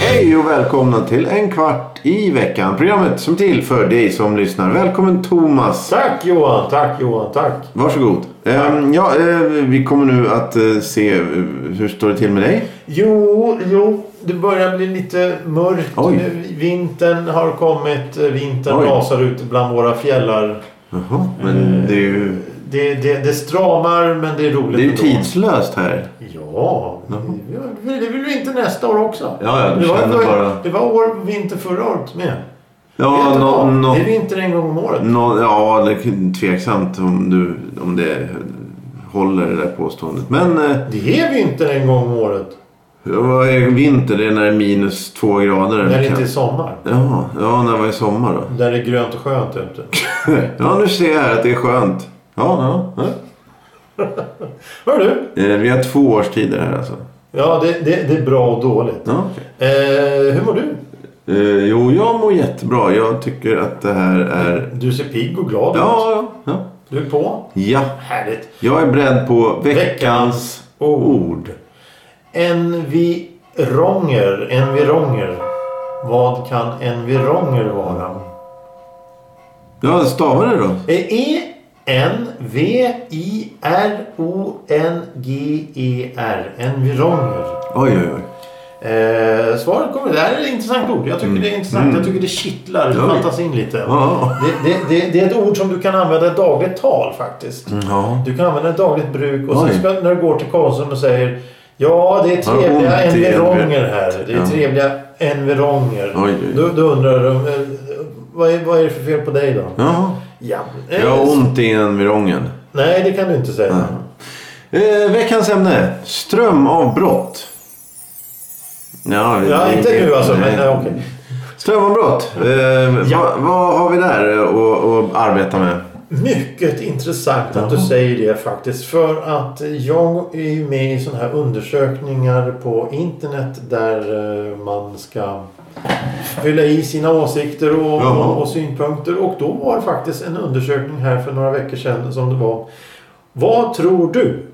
Hej och välkomna till En kvart i veckan. Programmet som till för dig som lyssnar. Välkommen Thomas. Tack Johan, tack Johan, tack. Varsågod. Ehm, ja, eh, vi kommer nu att eh, se eh, hur står det till med dig. Jo, jo, det börjar bli lite mörkt Oj. nu. Vintern har kommit. Vintern Oj. rasar ut bland våra fjällar. Jaha, men det är ju, Det, det, det stramar men det är roligt det är ju ändå. tidslöst här. Ja, det, det vill vi inte nästa år också. Ja, ja, du det, var, känner det, var, bara- det var år vinter förra året med. Ja, nå, vad? nå, Det är vinter en gång om året. nå, ja, det är tveksamt om, du, om det håller det där påståendet. Men eh, Det är vinter en gång om året. vad är vinter? Det är när det är minus två grader. När det inte är sommar. Ja, ja, när var det sommar då? Där det är grönt och skönt ute. Ja, nu ser jag här att det är skönt. Ja, ja. Hör du? Eh, Vi har två årstider här alltså. Ja, det, det, det är bra och dåligt. Ja, okej. Eh, hur mår du? Eh, jo, jag mår jättebra. Jag tycker att det här är... Du ser pigg och glad ut. Ja, ja, ja. Du är på? Ja, Härligt. jag är beredd på veckans ord. ord. Environger. Environger. Vad kan environger vara? Ja, stavar det då? E E-N-V-I-R-O-N-G-E-R. Environger. Oj, oj, oj. Eh, svaret kommer. Det här är ett intressant ord. Jag tycker det är intressant. Jag tycker det kittlar Ja. fantasin lite. Ja. Det, det, det, det är ett ord som du kan använda i dagligt tal faktiskt. Ja. Du kan använda ett dagligt bruk och Oj. sen ska, när du går till Konsum och säger Ja, det är trevliga i envi- här. Det är trevliga oj. Då, då undrar de eh, vad är, vad är det för fel på dig då? Ja. Ja. Jag har ont i environgen. Nej, det kan du inte säga. Eh, veckans ämne. Strömavbrott. Ja, Ja, inte nu alltså, men eh, okej. Strömavbrott. Eh, Ja. vad, vad har vi där att att arbeta med? Mycket intressant att du säger det faktiskt. För att jag är ju med i sådana här undersökningar på internet där eh, man ska fylla i sina åsikter och, Jaha. och, och synpunkter. Och då var det faktiskt en undersökning här för några veckor sedan som det var. Vad tror du?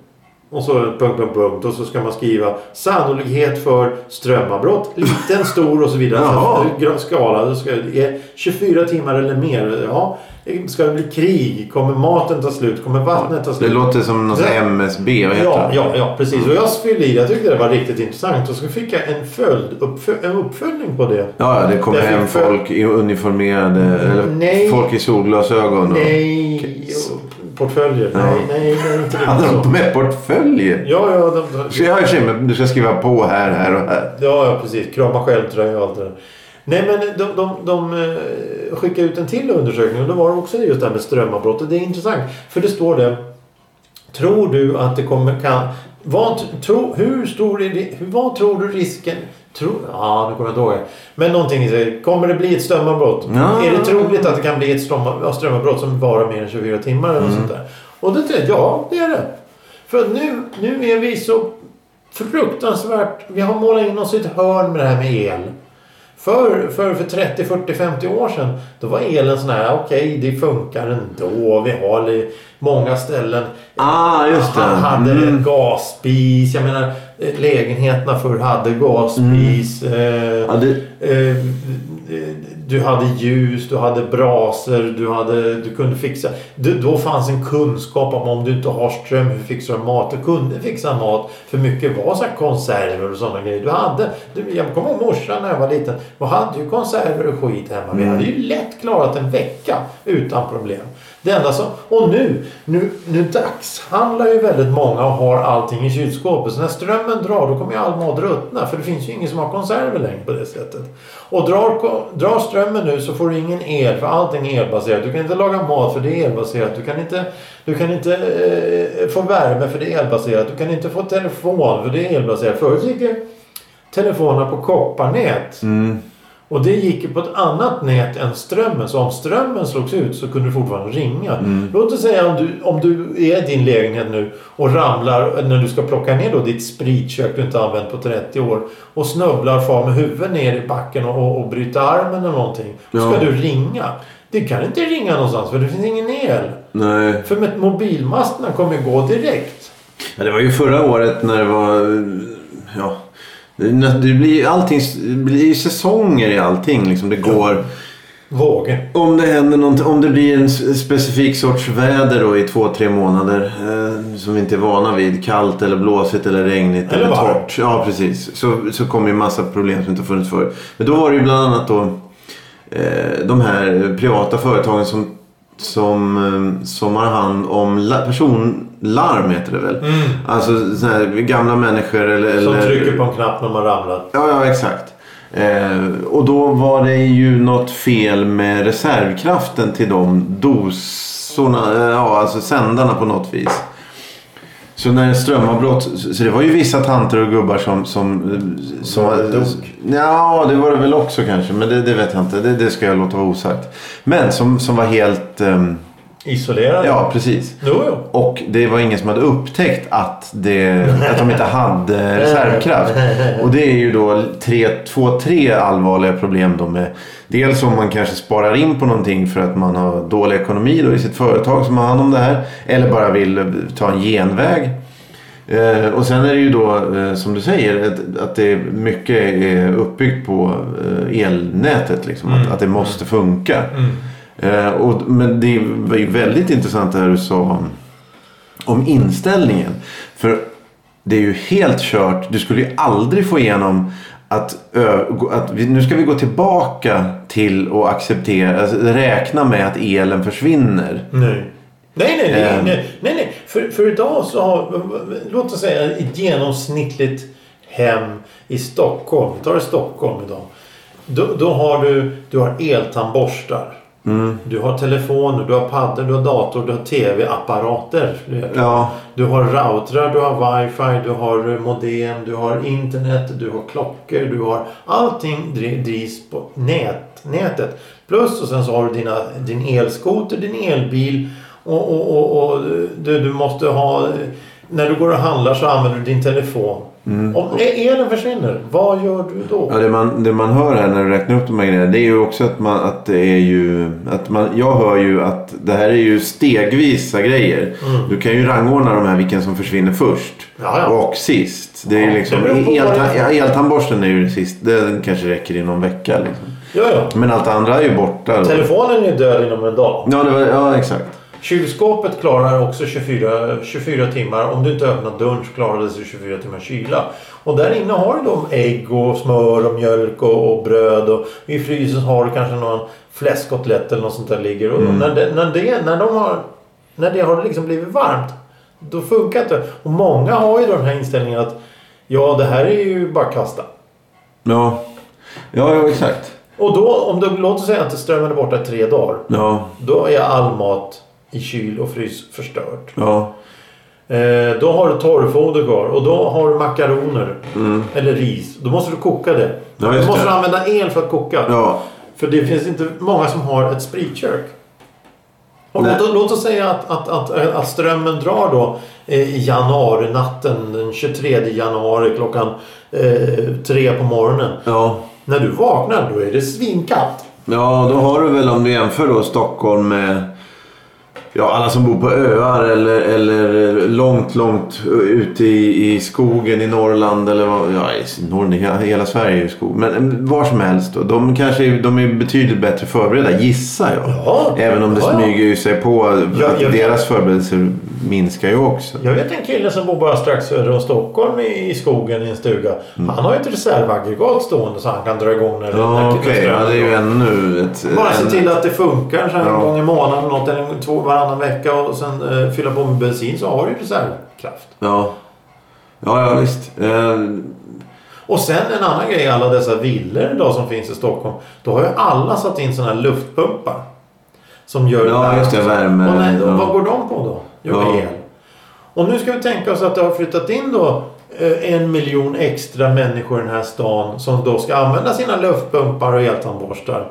Och så punkt, punkt, punkt. Och så ska man skriva sannolikhet för strömavbrott. Liten, stor och så vidare. Jaha. Gra- Skala. Det ska, det är 24 timmar eller mer. Ja. Ska det bli krig? Kommer maten ta slut? Kommer vattnet ta Det slut? låter som något Det- MSB. Vad heter Ja, det? ja, ja, precis. Och jag fyllde i. Jag tyckte det var riktigt intressant. Och så fick jag en, följd, uppfö, en uppföljning på det. Ja, det kommer Jag fick hem folk i uniformerade... Eller Nej. folk i solglasögon. och- Nej, Okej. Portföljer. Ja. Nej, nej, det är inte Hade riktigt de med portföljer? Ja, ja, de, de, Så jag har ju du ska skriva på här, här och här. Ja, ja precis. Krama själv-tröja och allt det där. Nej, men de, de, de eh, skickade ut en till undersökning och då var det också just det här med strömavbrott. Och det är intressant. För det står det. Tror du att det kommer kan... Vad, tro, hur stor är det, vad tror du risken... Tro, ja, nu kommer jag inte ihåg. Men någonting säger, kommer det bli ett strömavbrott? Ja. Är det troligt att det kan bli ett ström- strömavbrott som varar mer än 24 timmar eller Mm. sånt där? Och det tänkte jag, ja det är det. För nu, nu är vi så fruktansvärt... Vi har målat in oss i ett hörn med det här med el. För, för, för 30, 40, 50 år sedan då var elen sån här, okej det funkar ändå. Vi har många ställen. Ah, just det. Hade Mm. gasspis. Jag menar lägenheterna förr hade gasspis. Eh, Ja, det, Eh, du hade ljus, du hade braser, du, hade, du kunde fixa... Du, då fanns en kunskap om om du inte har ström, hur fixar du mat? Du kunde fixa mat. För mycket var så här konserver och sådana grejer. Du hade... Du, jag kommer ihåg morsan när jag var liten. Och hade ju konserver och skit hemma. Vi hade ju lätt klarat en vecka utan problem. Det enda som... Och nu, nu, nu dagshandlar ju väldigt många och har allting i kylskåpet. Så när strömmen drar då kommer ju all mat ruttna. För det finns ju ingen som har konserver längre på det sättet. Och drar, drar strömmen nu så får du ingen el för allting är elbaserat. Du kan inte laga mat för det är elbaserat. Du kan inte, du kan inte eh, få värme för det är elbaserat. Du kan inte få telefon för det är elbaserat. Förut gick telefonerna på kopparnät. mm. Och det gick ju på ett annat nät än strömmen. Så om strömmen slogs ut så kunde du fortfarande ringa. Låt oss säga om du, om du är i din lägenhet nu och ramlar när du ska plocka ner då ditt spritkök du inte använt på 30 år. Och snubblar far med huvudet ner i backen och, och, bryter armen eller någonting. Då ska Ja. du ringa. Det kan inte ringa någonstans för det finns ingen el. Nej. För med mobilmasterna kommer gå direkt. Ja, det var ju förra året när det var... Ja, det, blir allting... Det blir säsonger i allting. Liksom. Det går... Vågor. Om det händer något, om det blir en specifik sorts väder då i två, tre månader eh, som vi inte är vana vid. Kallt eller blåsigt eller regnigt Eller eller, torrt. Ja, precis. Så, så kommer ju massa problem som inte har funnits förut. Men då var det ju bland annat då eh, de här privata företagen som, som, eh, som har hand om la, personlarm heter det väl. Alltså såna här gamla människor eller... Som eller trycker på en knapp när man ramlar. Ja, ja exakt. Eh, och då var det ju något fel med reservkraften till de dosorna, eh, ja alltså sändarna på något vis. Så när det strömavbrott, så det var ju vissa tanter och gubbar som... som, som Dog. Ja, det var det väl också kanske, men det, det vet jag inte. Det, det ska jag låta vara osagt. Men som, som var helt... ehm, Isolerad. ja, precis. Jo, jo. Och det var ingen som hade upptäckt att, det, att de inte hade reservkraft. Och det är ju då tre, två, tre allvarliga problem då med Dels om man kanske sparar in på någonting för att man har dålig ekonomi då i sitt företag som har hand om det här. Eller bara vill ta en genväg. Eh, och sen är det ju då eh, som du säger att, det är mycket är uppbyggt på eh, elnätet. Liksom, att, att det måste funka. Eh, och, men det var ju väldigt intressant det här du sa om, om inställningen. För det är ju helt kört. Du skulle ju aldrig få igenom att, att vi, nu ska vi gå tillbaka till att acceptera, alltså, räkna med att elen försvinner. Nej. Nej, nej, nej, Ehm. nej, nej, nej. För, för idag så har, låt oss säga ett genomsnittligt hem i Stockholm. Vi tar Stockholm idag. Då, då har du, du har eltandborstar. Mm. Du har telefoner, du har paddor, du har dator, du har tv-apparater. Ja, Du har routrar, du har wifi, du har modem, du har internet, du har klockor, du har allting dri- drivs på nät, nätet. Plus och sen så har du dina, din elskoter, din elbil och, och, och, och du, du måste ha... När du går och handlar så använder du din telefon. Om elen försvinner, vad gör du då? Ja, det, man, det man hör här när du räknar upp de här grejerna det är ju också att, man, att det är ju... Att man, jag hör ju att det här är ju stegvisa grejer. Du kan ju rangordna de här vilken som försvinner först. Ja, ja. Och sist. Det är ju Ja, liksom, ja, eltandborsten är ju sist. Den kanske räcker i någon vecka. Liksom. Men allt andra är ju borta. Telefonen är död inom en dag. Ja, var, ja, exakt. Kylskåpet klarar också 24, 24 timmar. Om du inte öppnar dörren så klarar det sig 24 timmar kyla. Och där inne har du då ägg och smör och mjölk och, och bröd. Och I frysen har du kanske någon fläskkotlett eller något sånt där ligger. Och när, det, när, det, när, de har, när det har liksom blivit varmt. Då funkar det inte. Och många har ju den här inställningen att ja det här är ju bara kasta. Ja, ja, ja exakt. Och då om du låt oss säga att strömmen är borta i tre dagar. Ja, Då är all mat i kyl och frys förstört. ja. Eh, då har du torrfoder kvar och då har du makaroner. Eller ris. Då måste du koka det. Mm. Ja, då måste det. du använda el för att koka. ja. För det finns inte många som har ett spritkök. Låt, låt oss säga att, att, att, att strömmen drar då eh, i januari natten den 23 januari klockan eh, tre på morgonen. ja. När du vaknar då är det svinkallt. Ja, då har du väl om du jämför då Stockholm med ja, alla som bor på öar eller, eller långt, långt ute i, i skogen i Norrland eller vad, ja, i Norrland, hela, hela Sverige är ju skog. Men var som helst då. De kanske är- de är betydligt bättre förberedda, gissar jag. Ja. Även om det Ja, smyger ju sig på Ja, deras förberedelser minskar ju också. Jag vet en kille som bor bara strax söder om Stockholm i, i skogen i en stuga. Han har ju ett reservaggregat stående så han kan dra igång när, Mm. Ja, strömmen Ja, det är ju ännu ett... Bara se en- till att det funkar så en gång i månaden eller två varannan vecka och sen eh, fylla på med bensin så har du ju reservkraft. Ja. Ja, ja visst. Eh, Och sen en annan grej, alla dessa villor idag som finns i Stockholm. Då har ju alla satt in sådana här luftpumpar. Som gör Ja, just det, värme, Och nej, ja. Vad går de på då? Jo, Ja. el. Och nu ska vi tänka oss att det har flyttat in då eh, en miljon extra människor i den här stan som då ska använda sina luftpumpar och eltandborstar.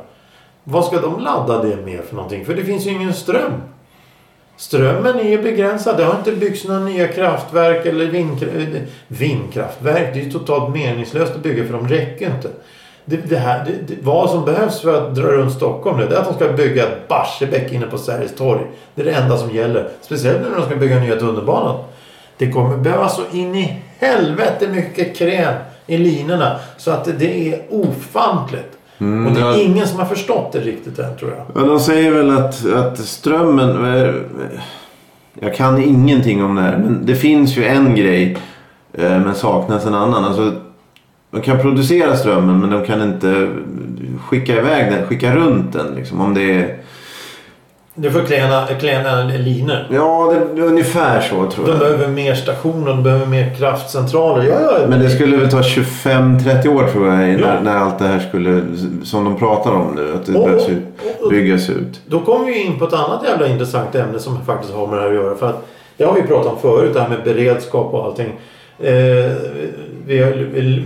Vad ska de ladda det med för någonting? För det finns ju ingen ström. Strömmen är ju begränsad. Det har inte byggts några nya kraftverk eller vindkra- eh, vindkraftverk. Det är ju totalt meningslöst att bygga för de räcker inte. Det, det här, det, det, vad som behövs för att dra runt Stockholm nu det är att de ska bygga ett Barsebäck inne på Sergels torg. Det är det enda som gäller. Speciellt nu när de ska bygga nya tunnelbanan. Det kommer behövas så in i helvete mycket kräm i linorna. Så att det är ofantligt och det är ingen som har förstått det riktigt än tror jag. Ja, de säger väl att, att strömmen... eh, Jag kan ingenting om det här. Men det finns ju en grej. eh, Men saknas en annan. Alltså, de kan producera strömmen men de kan inte skicka iväg den. Skicka runt den. Liksom, om det är... Du får klena, klena linor. Ja, det är ungefär så tror De jag. behöver mer stationer, de behöver mer kraftcentraler. Ja, ja, Men det skulle väl ta 25-30 år tror jag. När, Ja. när allt det här skulle... Som de pratar om nu. Att det Och- behövs ut, byggas ut. Då kommer vi in på ett annat jävla intressant ämne som faktiskt har med det här att göra. För att det har vi pratat om förut, det här med beredskap och allting. Eh, vi,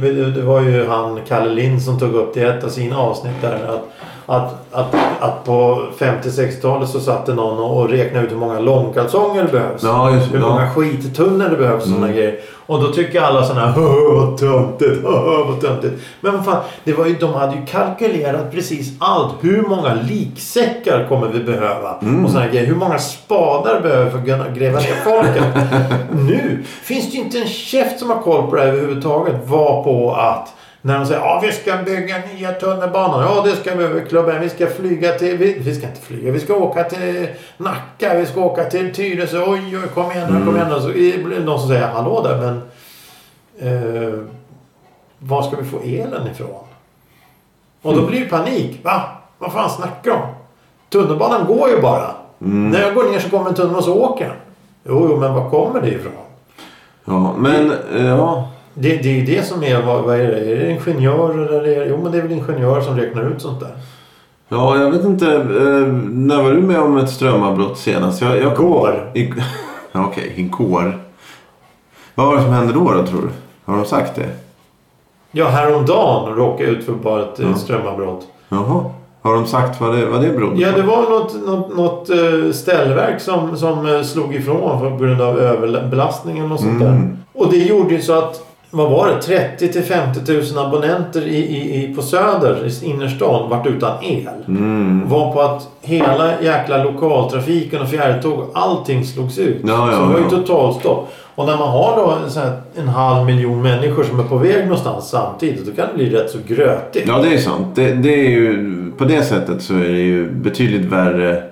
vi, det var ju han Kalle Lind som tog upp det i ett av sina avsnitt där. Att, att, att, att på 50-60-talet så satt det någon och räknade ut hur många långkalsonger det behövs. Ja, just hur Ja. många skittunnor det behövs Mm. grejer. Och då tycker alla sådana här "Åh, vad töntigt, vad töntigt. Men vad fan, det var ju, de hade ju kalkylerat precis allt. Hur många liksäckar kommer vi behöva? Mm. Och sådana grejer. Hur många spadar behöver vi för att kunna gräva ner folket? nu finns det ju inte en käft som har koll på det här överhuvudtaget. Var på att när de säger ja vi ska bygga nya tunnelbanor. Ja det ska vi klubben. Vi ska flyga till... Vi, vi ska inte flyga. Vi ska åka till Nacka. Vi ska åka till Tyresö. Oj oj kom igen nu, kom igen nu. Så är det någon som säger hallå där men... Eh, var ska vi få elen ifrån? Och då blir det panik. Va? Vad fan snackar de? Tunnelbanan går ju bara. När jag går ner så kommer en tunnelbana och så åker den. Jo, jo, men var kommer det ifrån? Ja, men eh, ja. Det, det är ju det som är, vad, vad är det? Är det ingenjörer eller är det, Jo men det är väl ingenjörer som räknar ut sånt där. Ja, jag vet inte. Eh, när var du med om ett strömavbrott senast? Jag, jag Igår. I, ja, Okej, igår. Vad var det som hände då, då tror du? Har de sagt det? Ja, häromdagen råkade jag ut för bara ett Ja. ja. strömavbrott. Jaha. Har de sagt vad det, vad det berodde Ja, på? det var något, något, något eh, ställverk som, som eh, slog ifrån på grund av överbelastningen och sånt Mm. där. Och det gjorde ju så att, vad var det, 30 till 50 000 abonnenter i, i, i, på Söder, i innerstan, vart utan el. Mm. Var på att hela jäkla lokaltrafiken och fjärrtåg, allting slogs ut. Ja, ja, så det var ju ja. totalstopp. Och när man har då en, här, en halv miljon människor som är på väg någonstans samtidigt, då kan det bli rätt så grötigt. Ja, det är sant. Det, det är ju, på det sättet så är det ju betydligt värre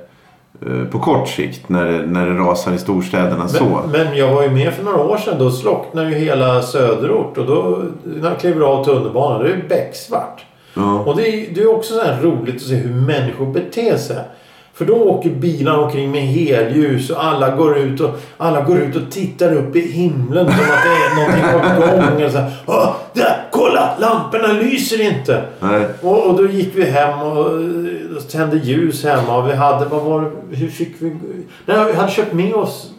på kort sikt när det, när det rasar i storstäderna så. Men, men jag var ju med för några år sedan. Då slocknade ju hela söderort. Och då, när jag kliver av tunnelbanan, då är det becksvart. Ja. Och det är, det är också så roligt att se hur människor beter sig. För då åker bilarna omkring med helljus och alla går ut och, alla går ut och tittar upp i himlen som att det är någonting på gång. Eller så här, där, kolla! Lamporna lyser inte! Och, och då gick vi hem och eh, tände ljus hemma. Och vi hade, vad var det, hur fick vi... Nej, vi hade köpt med oss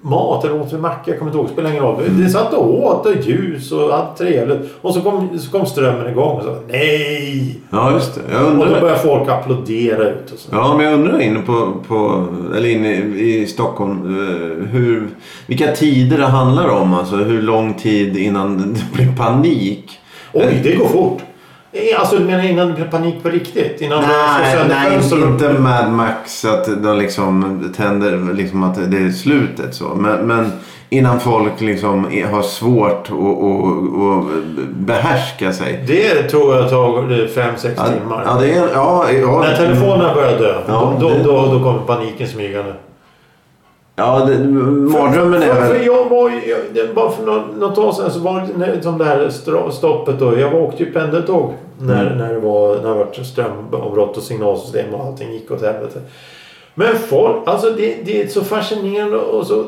mat eller åt vi macka. Jag kommer inte ihåg, spelar ingen roll. Vi satt och åt och ljus och hade trevligt. Och så kom, så kom strömmen igång och så nej! Ja, just det. Jag Och då undrar, började folk applådera ut och så. ja, men jag undrar inne på, på eller inne i Stockholm eh, hur, vilka tider det handlar om. Alltså hur lång tid innan det blir panik. Oj, det går fort! Eh, Alltså du menar innan det blir panik på riktigt? Innan Nej, nej inte Mad Max att de liksom tänder liksom att det är slutet så. Men, men innan folk liksom har svårt att, behärska sig. Det tror jag tar 5-6 Ja, timmar. ja, är, ja, ja, När telefonerna börjar dö, då, då, då, då kommer paniken smygande. Ja, det, mardrömmen är för, för väl... jag var ju, bara för något, något år sedan så var det som det här stoppet då. Jag åkte ju pendeltåg när, Mm. när det var när det var strömavbrott och signalsystem och allting gick åt helvete. Men folk, alltså det, det är så fascinerande och så...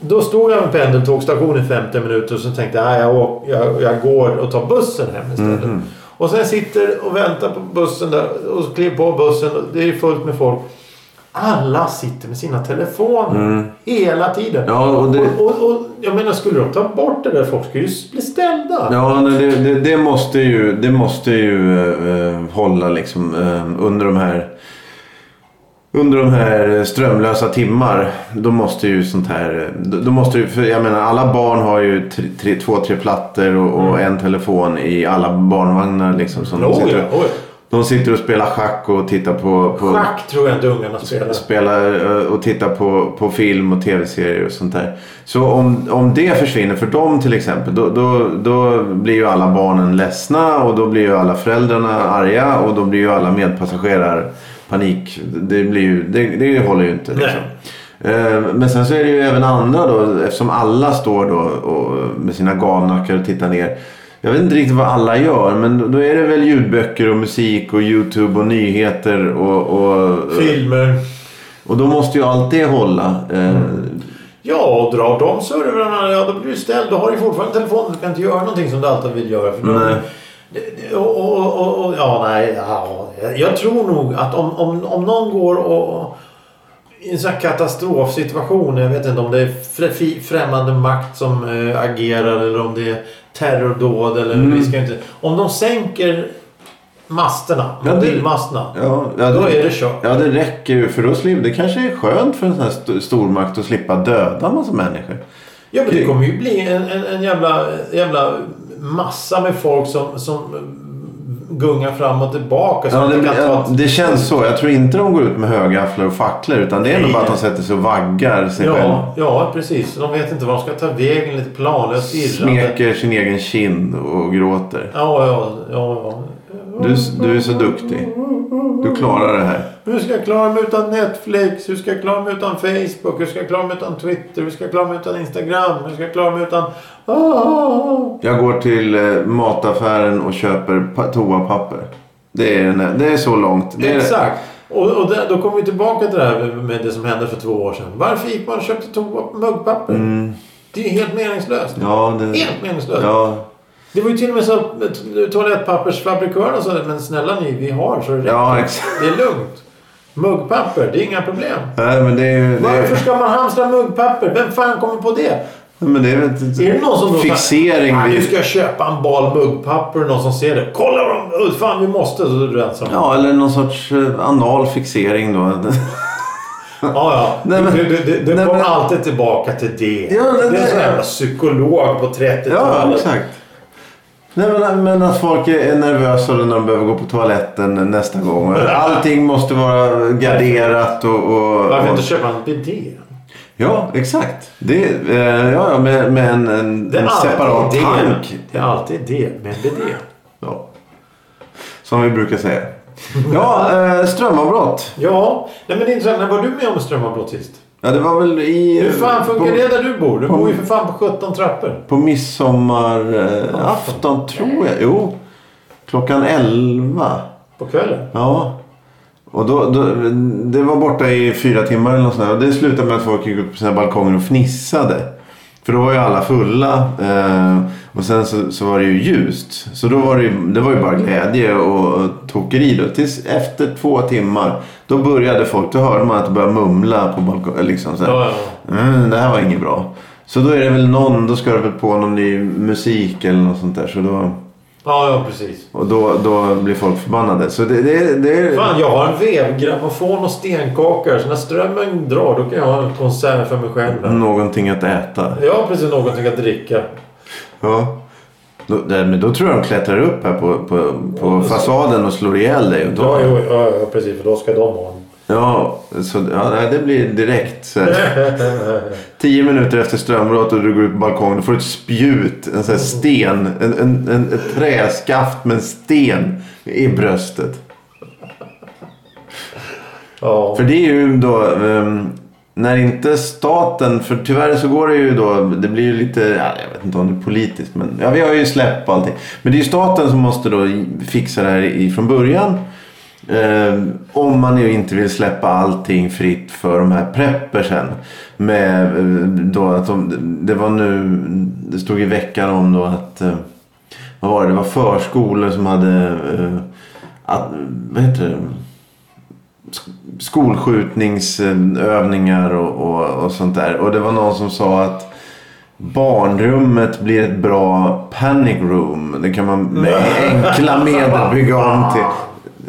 Då stod jag vid pendeltågstation i 50 minuter och så tänkte jag, "Nej, jag, åk- jag, jag går och tar bussen hem istället. Mhm. Och sen sitter och väntar på bussen där och kliver på bussen och det är fullt med folk. Alla sitter med sina telefoner hela tiden. Mm. Ja, och det- och, och, och jag menar, skulle de ta bort det där? Folk skulle ju bli ställda. Ja, nej, det, det, det måste ju, det måste ju eh, hålla liksom eh, under de här under de här strömlösa timmar. Då måste ju sånt här. Då måste ju, för jag menar alla barn har ju tre, tre, två, tre plattor och, och en telefon i alla barnvagnar liksom. Som Oh, ja, oh, ja. De sitter och spelar schack och tittar på, på Schack tror jag inte ungarna spelar. spelar eh, och tittar på, på film och tv-serier och sånt där. Så om, om det försvinner för dem till exempel då, då, då blir ju alla barnen ledsna och då blir ju alla föräldrarna arga och då blir ju alla medpassagerare panik. Det, blir ju, det, det håller ju inte. Liksom. Eh, Men sen så är det ju även andra då eftersom alla står då och, med sina gavnackar och tittar ner. Jag vet inte riktigt vad alla gör men då är det väl ljudböcker och musik och Youtube och nyheter och, och Filmer. och då måste ju allt det hålla. Eh, Ja, och drar de servrarna, ja då blir du ställd. Då har du fortfarande telefonen. Du kan inte göra någonting som du alltid vill göra. För Nej. Och, och, och, och, ja, nej. Ja, jag- tror nog att om, om, om någon går och i en sån här katastrofsituation. Jag vet inte om det är främmande makt som eh, agerar eller om det är terrordåd. Eller Mm. vi ska inte, om de sänker masterna, Ja, mobilmasterna. ja, ja, Då det, är det kört. ja, det räcker ju för då slipper, Det kanske är skönt för en sån här st- stormakt att slippa döda en massa människor. Ja men det kommer ju bli en, en, en jävla, jävla massa med folk som, som gungar fram och tillbaka. som Ja, det, kan ja, det känns så. Jag tror inte de går ut med högafflar och facklor utan det är nog bara att de sätter sig och vaggar sig. Ja, ja, precis. De vet inte var de ska ta vägen. Lite planlöst irrande. Smeker sin egen kind och gråter. Ja, ja, ja, ja. Du, du är så duktig. Du klarar det här. Hur ska jag klara mig utan Netflix? Hur ska jag klara mig utan Facebook? Hur ska jag klara mig utan Twitter? Hur ska jag klara mig utan Instagram? Hur ska jag klara mig utan... Ah! Jag går till eh, mataffären och köper pa- toapapper. Det är, den- det är så långt. Det är, Exakt. Och, och där, då kommer vi tillbaka till det här med det som hände för två år sedan. Varför gick man och köpte toa- muggpapper? Mm, Det är helt meningslöst. ja, det, Helt meningslöst. ja, Det var ju till och med så eh, toalettpappersfabrikörerna sa men snälla ni, vi har så det räcker. ja, exakt. Det är lugnt. Muggpapper, det är inga problem. Nej, men det är ju... Det Varför är, ska man hamstra muggpapper? Vem fan kommer på det? men det är väl ett- Är det någon som då fixering "Ah, Nu vid... ska jag köpa en bal muggpapper och någon som ser det. Kolla vad de... Fan vi måste. Så är du ensam. Ja, eller någon sorts eh, anal fixering då. Ja, ja. Nej, men- det det, det, det nej, kommer men- alltid tillbaka till det. Ja, det- det är en sån det- jävla psykolog på 30-talet. Ja, exakt. Nej, men, men att folk är nervösa när de behöver gå på toaletten nästa gång. Allting måste vara garderat och... och, Varför och inte köpa en bidé? Ja, exakt. Det, eh, ja, med, med en, en, en separat det. tank. Det är alltid det med en bidé. Ja. Som vi brukar säga. Ja, eh, strömavbrott. Ja, nej men det är intressant. När var du med om strömavbrott sist? Ja, det var väl i... Hur fan funkar på, det där du bor? Du på- bor ju för fan på 17 trappor. På midsommarafton eh, tror jag. Jo. Klockan 11. På kvällen. Ja. Och då, då, det var borta i fyra timmar eller något sånt där. Och det slutade med att folk gick upp på sina balkonger och fnissade. För då var ju alla fulla. Eh, och sen så, så var det ju ljust. Så då var det ju, det var ju bara glädje och, och tokeri då. Tills efter två timmar. Då började folk, då hörde man att det började mumla på balkongen. Liksom så här. Ja, ja. Mm, det här var inget bra. Så då är det väl någon, då ska det väl på någon ny musik eller något sånt där. Så då, Ja, ja precis. och då, då blir folk förbannade. Så det, det, det Fan, jag har en vevgrammofon och stenkakor. Så när strömmen drar då kan jag ha en konsert för mig själv. någonting att äta. Har precis någonting att dricka. Ja. Då, där, men då tror jag de klättrar upp här på, på, på fasaden och slår ihjäl dig. Och då, Ja, jo, ja, ja, precis. För då ska de ha. Ja, så, ja, det blir direkt så här. Tio minuter efter strömbrott och du går ut på balkongen och får ett spjut, en sån här sten, en, en, en, ett träskaft med en sten i bröstet. Ja. För det är ju då ehm, när inte staten, för tyvärr så går det ju då, det blir ju lite, ja, jag vet inte om det är politiskt men ja, vi har ju släppt på allting. Men det är ju staten som måste då fixa det här i, från början. Ehm, om man ju inte vill släppa allting fritt för de här preppersen. Med eh, då att de, det var nu, det stod i veckan om då att eh, vad var det, det var förskolor som hade eh, att, vad heter det? sk- skolskjutningsövningar och, och, och sånt där. Och det var någon som sa att barnrummet blir ett bra panic room. Det kan man med enkla medel bygga om till.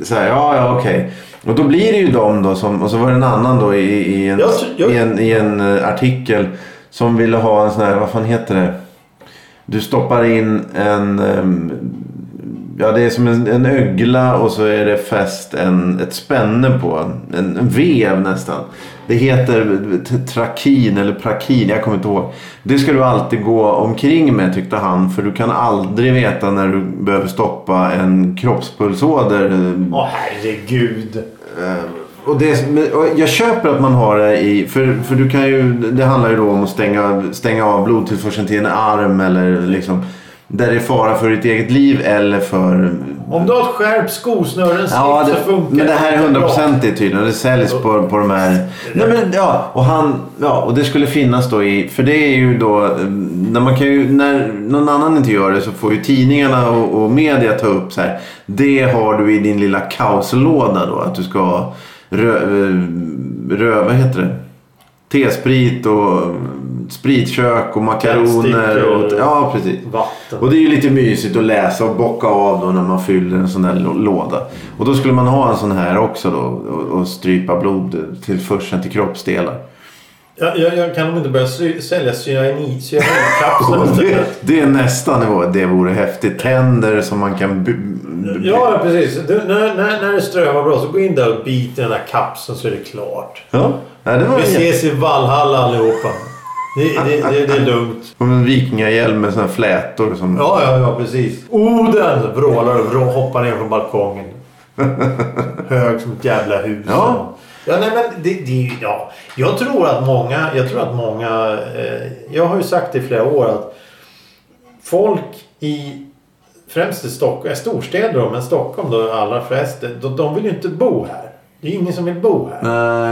Så här, ja, ja, okej. Och då blir det ju de då som, och så var det en annan då i, i, en, i, en, i en eh, artikel som ville ha en sån här, vad fan heter det? Du stoppar in en, ehm, ja det är som en, en ögla och så är det fäst en, ett spänne på, en, en vev nästan. Det heter trakin eller prakin, jag kommer inte ihåg. Det ska du alltid gå omkring med tyckte han för du kan aldrig veta när du behöver stoppa en kroppspulsåder. Åh herregud. Eh, Och det, och jag köper att man har det i... För, för du kan ju, det handlar ju då om att stänga, stänga av blodtillförseln till en arm eller liksom... Där det är fara för ditt eget liv eller för... Om du har ett skärpt skosnöre, Ja, slips så det, funkar men det här är bra. 100% det tydligen. Det säljs på, på de här... Nej, men, ja, och han, ja, och det skulle finnas då i... För det är ju då... När, man kan ju, när någon annan inte gör det så får ju tidningarna och, och media ta upp så här. Det har du i din lilla kaoslåda då. Att du ska eh, rö, vad heter det? T-sprit och spritkök och makaroner. Och, ja, precis. Vatten. Och det är ju lite mysigt att läsa och bocka av då när man fyller en sån där lå- låda. Och då skulle man ha en sån här också då och, och strypa blod till förseln till kroppsdelar. Jag, jag, jag kan de inte börja sy, sälja cyanidkapslar det, det är nästa nivå. Det vore häftigt. Tänder som man kan... Ja, precis. Du, när, när, när det strömmar bra så gå in där och bit i den där kapseln så är det klart. ja. ja det var Vi en ses i Valhalla allihopa. Det, det, det, det är lugnt. Som en vikingahjälm med såna här flätor som... Ja, ja, ja, precis. Oden vrålar och vrå, hoppar ner från balkongen. Hög som ett jävla hus. Ja. Ja, nej, men det, det, ja. Jag tror att många, jag tror att många, eh, jag har ju sagt i flera år att folk i främst i Stockholm, storstäder då, men Stockholm då allra flest, de, de vill ju inte bo här. Det är ingen som vill bo här.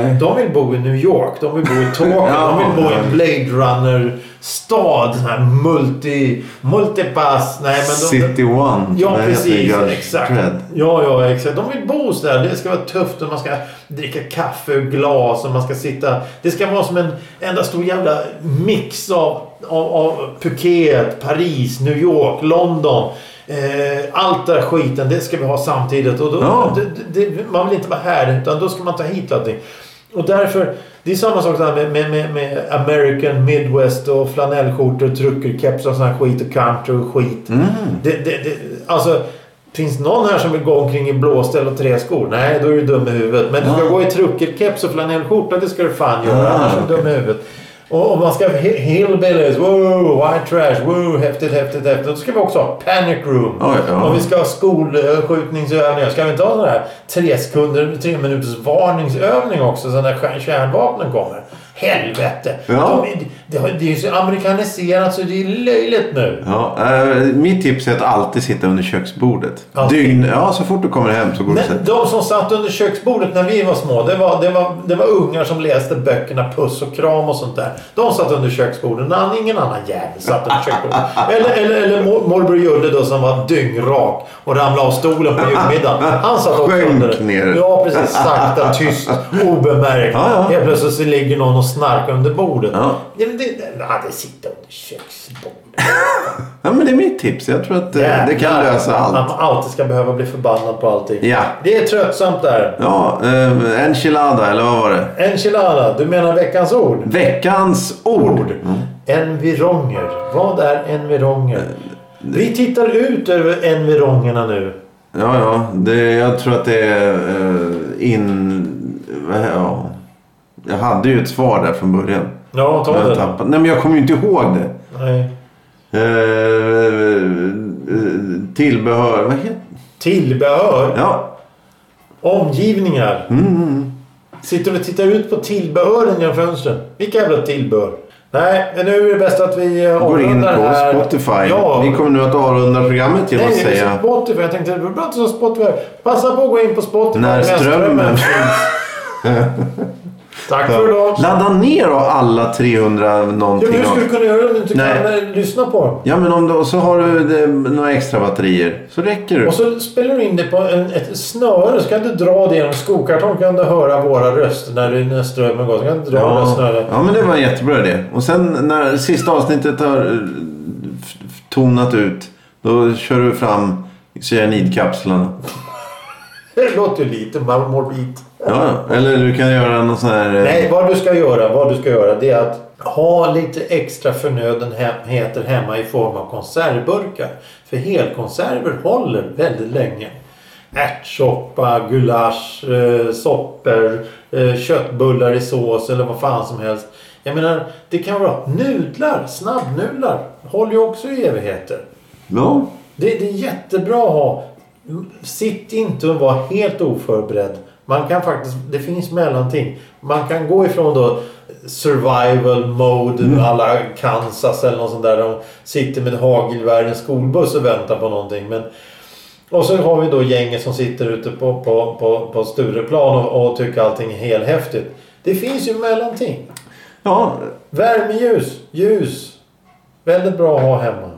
Nej. De vill bo i New York, de vill bo i Tokyo, Ja. de vill bo i en Blade Runner-stad. Sån här multi... Multipass. Nej, men de, City One. Ja, precis. Exakt. Ja, ja, exakt. De vill bo så där. Det ska vara tufft och man ska dricka kaffe och glas och man ska sitta... Det ska vara som en enda stor jävla mix av, av, av Phuket, Paris, New York, London. Eh, allt där skiten, det ska vi ha samtidigt. Och då, Ja. det, det, man vill inte vara här utan då ska man ta hit allting. Och därför, det är samma sak där med, med, med, med American Midwest och flanellskjortor, truckerkeps och sån här skit och country och skit. Mm. Det, det, det, alltså, finns någon här som vill gå omkring i blåställ och träskor? Nej, då är du dum i huvudet. Men du ska gå i truckerkeps och flanellskjorta, det ska du fan göra. Ah, annars är du dum i huvudet. Och om man ska ha hi- hillbillies, wow, white trash, wow, häftigt, häftigt, häftigt. Då ska vi också ha panic room. Oj, ja. Om vi ska ha skolskjutningsövningar, ska vi inte ha sådana här tre sekunder, tre minuters varningsövning också så när kär- kärnvapnen kommer? Helvete! Ja. De, det, är ju så amerikaniserat så det är löjligt nu. Ja, eh, mitt tips är att alltid sitta under köksbordet. Alltid. Dygn, ja, så fort du kommer hem så går du Men sätter de som satt under köksbordet när vi var små, det var, det, var, det var ungar som läste böckerna Puss och kram och sånt där. De satt under köksbordet. när ingen annan jävel satt under köksbordet. Eller, eller, eller mor- morbror Julle då som var dyngrak och ramlade av stolen på julmiddagen. Han satt också Sjönk under. ner. Ja, precis. Sakta, tyst, obemärkt. Ja, ja. Helt plötsligt så ligger någon och snarkar under bordet. Ja. Det, det, ja, det sitter under köksbordet. Ja, men det är mitt tips. Jag tror att eh, det kan lösa Att allt. man alltid ska behöva bli förbannad på allting. Ja. Det är tröttsamt där. Ja, eh, enchilada, eller vad var det? Enchilada, du menar veckans ord? Veckans ord. Mm. Environger. Vad är environger? Vi tittar ut över environgerna nu. Ja, ja. Det, jag tror att det är eh, in... Ja. Jag hade ju ett svar där från början. Ja, ta det. tappade. Nej, men jag kommer ju inte ihåg det. Nej. Eh, eh, tillbehör... Vad heter Tillbehör. Ja. Omgivningar. Mm. Sitter du och tittar ut på tillbehören genom fönstren? Vilka jävla tillbehör? Nej, men nu är det bäst att vi eh, Går in avrundar på här. Spotify. Ja. Vi kommer nu att avrunda programmet genom Nej, att det är säga... Spotify. Jag tänkte du sa Spotify. Passa på att gå in på Spotify. När strömmen- finns. Tack för idag. Ladda ner då alla 300 Ja, någonting. men ska av- du kunna göra det om du inte Nej. kan eh, lyssna på? Ja men om du, så har du det, några extra batterier. Så räcker det. Och så spelar du in det på en, ett snöre. Så kan du dra det genom skokartong. kan du höra våra röster när, när strömmen går. Så kan du dra Ja, ja men det var en jättebra idé. Och sen när sista avsnittet har eh, tonat ut. Då kör du fram cyanidkapslarna. Det låter lite morbid. Ja, eller du kan göra någon sån här... eh, Nej, vad du ska göra, vad du ska göra det är att ha lite extra förnödenheter hemma i form av konservburkar. För helkonserver håller väldigt länge. Ärtsoppa, gulasch, eh, soppor, eh, köttbullar i sås eller vad fan som helst. Jag menar, det kan vara nudlar, snabbnudlar. Håller ju också i evigheter. Ja. Det, det är jättebra att ha. Sitt inte och var helt oförberedd. Man kan faktiskt, det finns mellanting. Man kan gå ifrån då survival mode alla Kansas eller något sånt där. De sitter med hagelgevär i en skolbuss och väntar på någonting. Men, och så har vi då gänget som sitter ute på, på, på, på Stureplan och, och tycker allting är helt häftigt. Det finns ju mellanting. Ja, Värmeljus, ljus. Väldigt bra att ha hemma.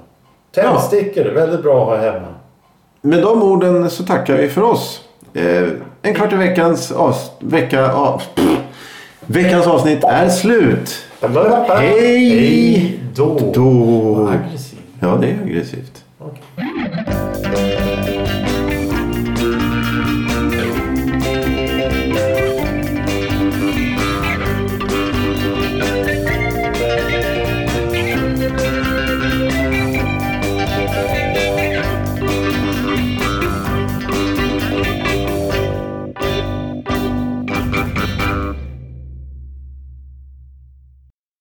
Tändstickor, väldigt bra att ha hemma. med de orden så tackar vi för oss. Eh, en kvart i veckans, avs- vecka, av, pff, veckans avsnitt är slut. Hej då. då. Ja, det är aggressivt.